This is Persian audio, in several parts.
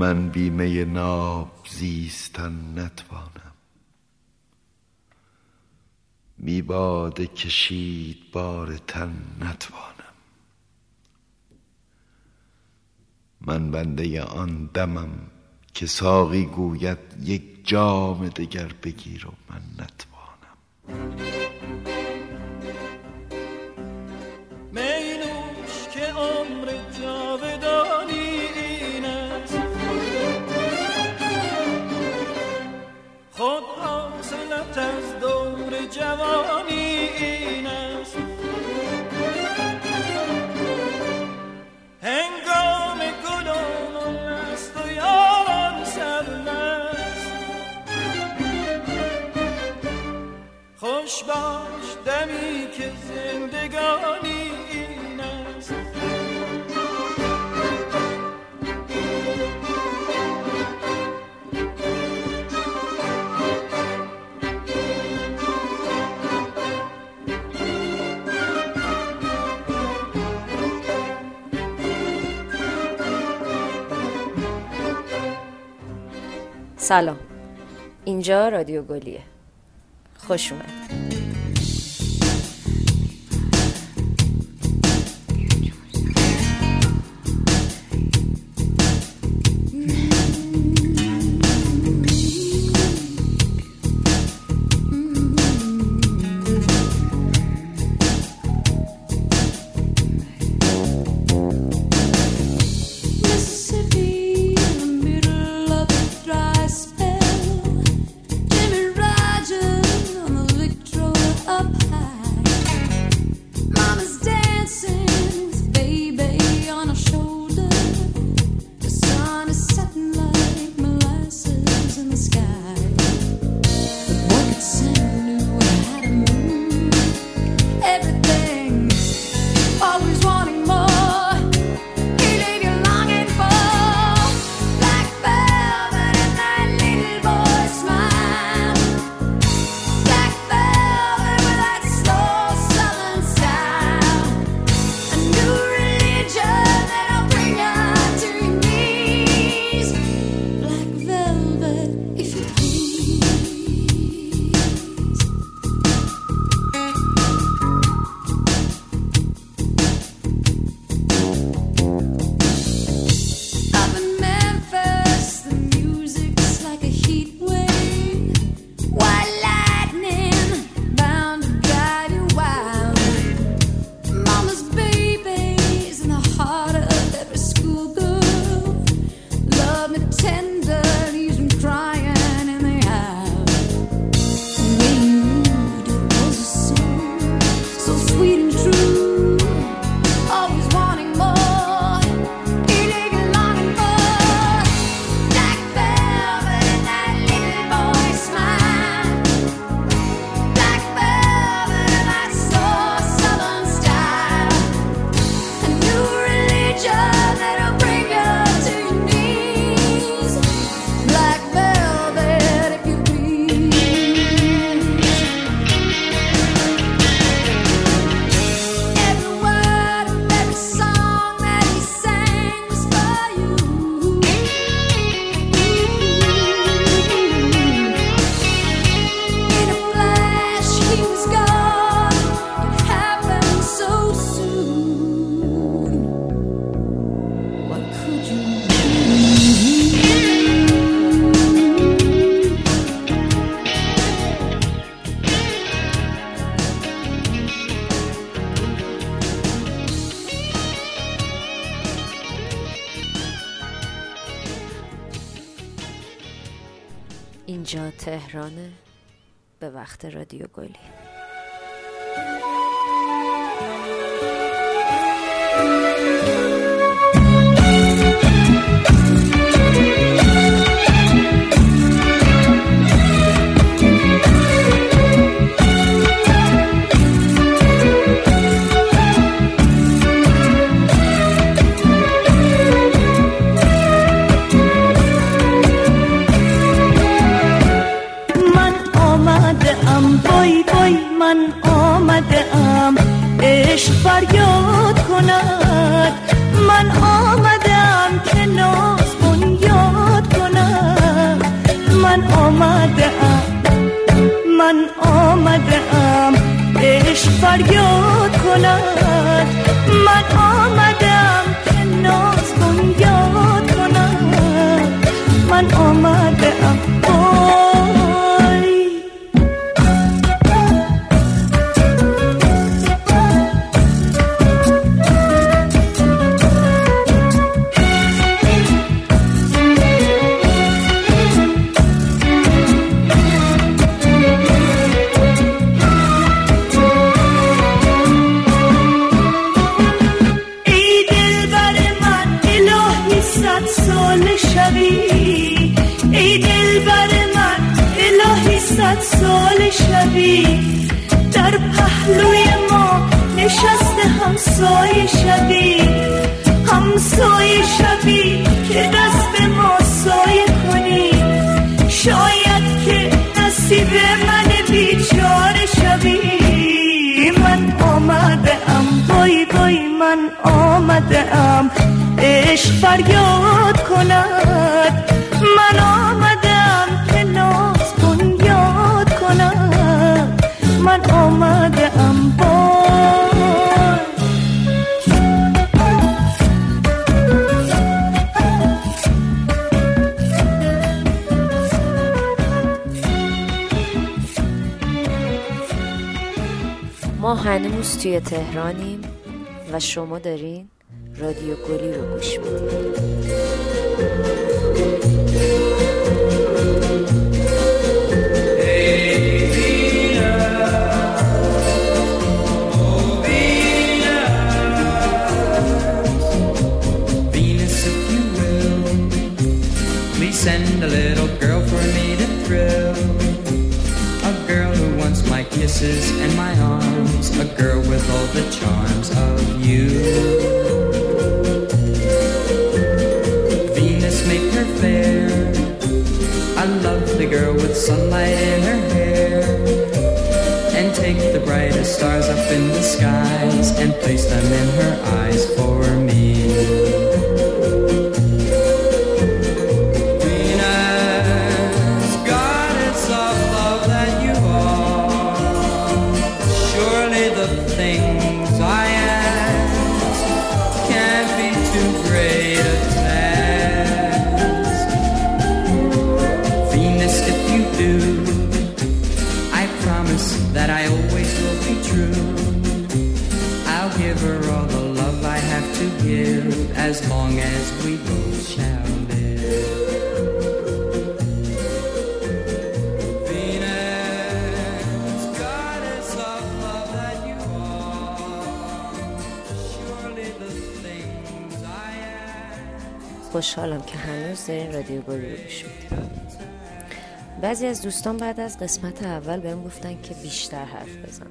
من بیمه ناب زیستن نتوانم. می باده کشید بار تن نتوانم. من بنده آن دمم که ساقی گوید یک جام دگر بگیر و من نتوانم. سلام. اینجا رادیو گلیه. خوش اومد وقت رادیو گلی. فریاد کند. من آمدم که ناز بنیاد کند من آمدم. من آمدم. عشق فریاد کند. من آمدم که ناز بنیاد کند من آمدم. همسای شبی که دست ما سایه کنی. شاید که نصیب من بیچاره شبی من آمده ام بای بای من آمده ام. عشق فریاد کند ما هنوز توی تهرانیم و شما دارین رادیو گلی رو گوش میدید Venus, if you will, please send a little girl for me to thrill. A girl who wants my kisses and my arms, a girl with all the charms of you. Venus, make her fair. a lovely girl with sunlight in her hair. And take the brightest stars up in the skies and place them in her eyes for me. As long as we both shall live. Venus, goddess of love that you are, surely the things I ask. خوشحالم که هنوز دارین رادیو گلی رو بعضی از دوستان بعد از قسمت اول بهم گفتن که بیشتر حرف بزنم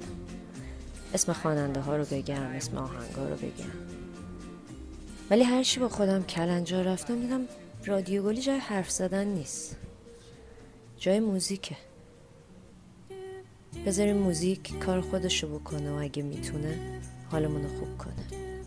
اسم خواننده ها رو بگم اسم آهنگ ها رو بگم ولی هر چی با خودم کلنجا رفتم دیدم رادیو گلی جای حرف زدن نیست. جای موزیکه. بذاریم موزیک کار خودشو بکنه و اگه می‌تونه حالمون رو خوب کنه.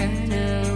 eternal.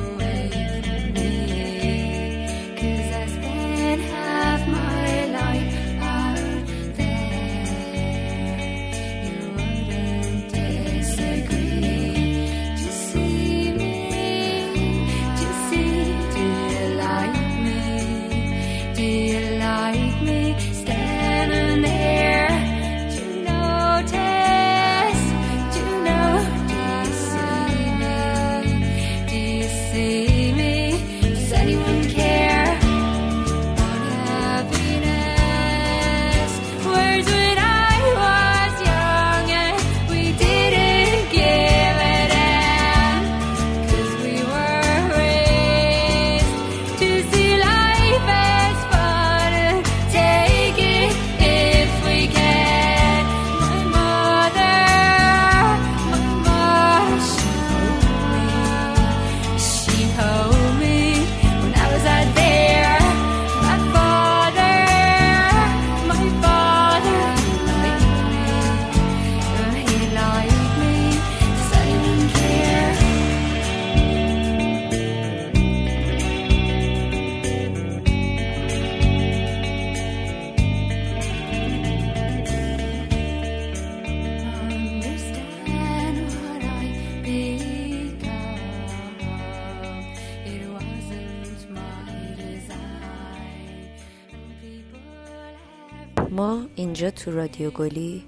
ما اینجا تو رادیو گلی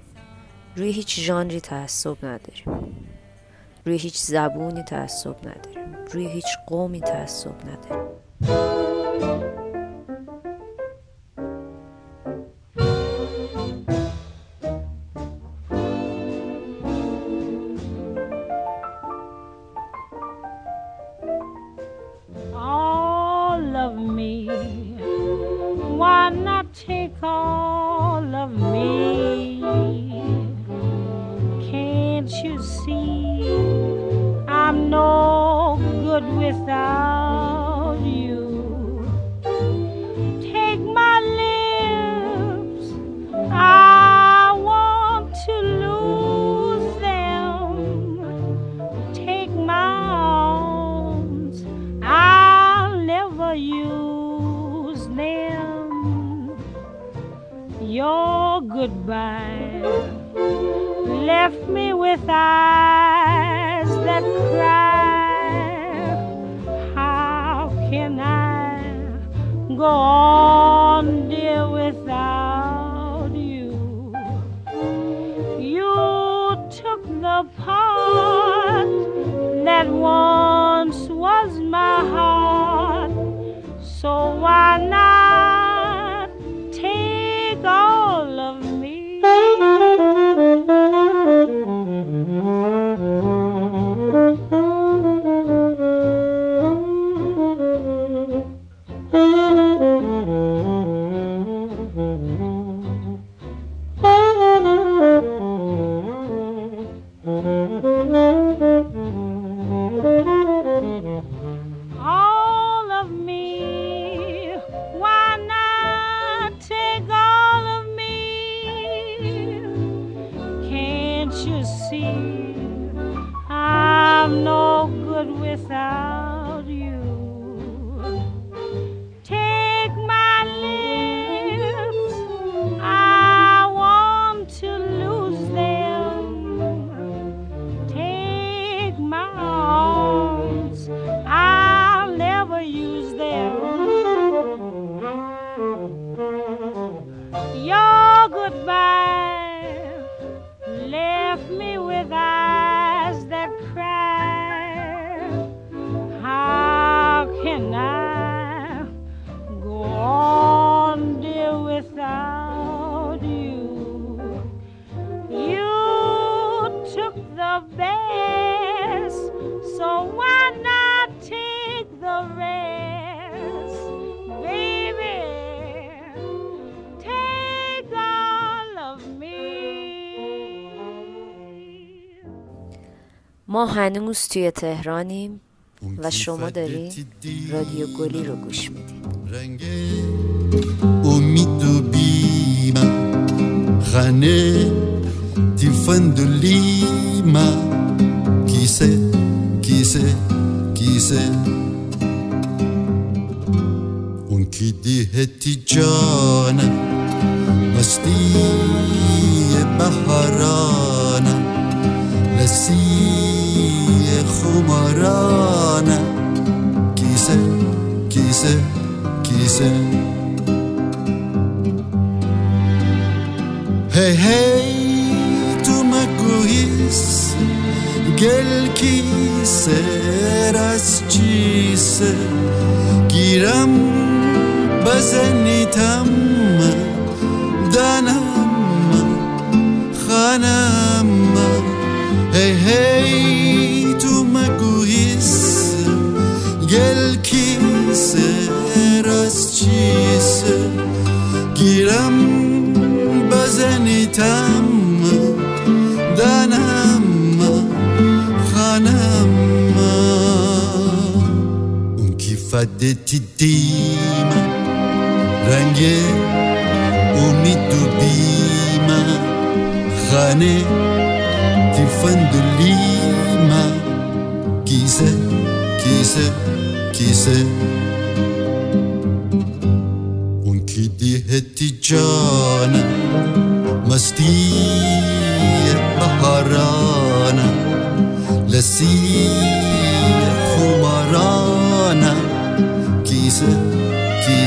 روی هیچ ژانری تعصب نداریم. روی هیچ زبونی تعصب نداریم. روی هیچ قومی تعصب نداریم. ما هنوز توی تهرانیم و شما دارید رادیو گلی رو گوش می‌دید Tifone de Lima. Qui sait, qui sait, qui sait? Und qui dit Hetijan, Bastille, Baharana, Lassie. خمارانه. کیسه کیسه کیسه. هی هی تو مگویس گل کیسه از چیسه. گیرم بزنیتم. fadetidima Range umitubima Khane tifandulima Kise, kise, kise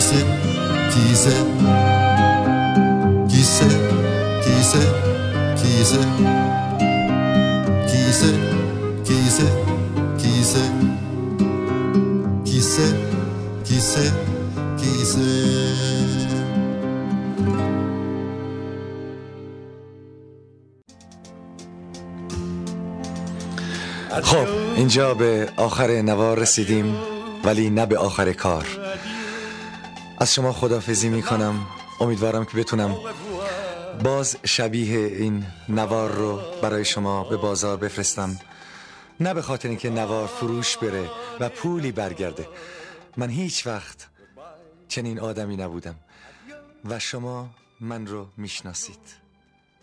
Kise, kise, kise, kise, kise, kise, kise, kise, kise, kise, kise. خب اینجا به آخر نوار رسیدیم ولی نه به آخر کار از شما خدافزی می کنم امیدوارم که بتونم باز شبیه این نوار رو برای شما به بازار بفرستم. نه به خاطر اینکه نوار فروش بره و پولی برگرده. من هیچ وقت چنین آدمی نبودم. و شما من رو می‌شناسید.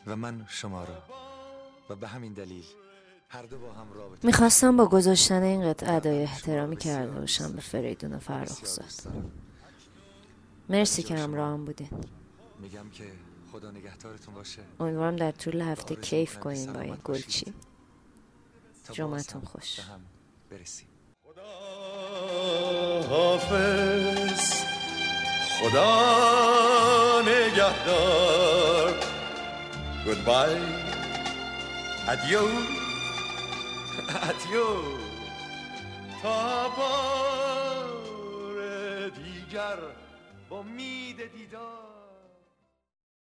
و من شما رو. و به همین دلیل هر دو با هم رابطه می‌خواستم با گذاشتن این قطعه ادای احترامی کرده باشم به فریدون و فرخزاد مرسی که همراهم بودین. میگم که خدا نگهدارتون باشه. امیدوارم در طول هفته کیف کنین با این گلچی جمعتون خوش. برسیم. حافظ خدا نگهدار. گودبای ادیو ادیو تا بار دیگر. امید دیدار.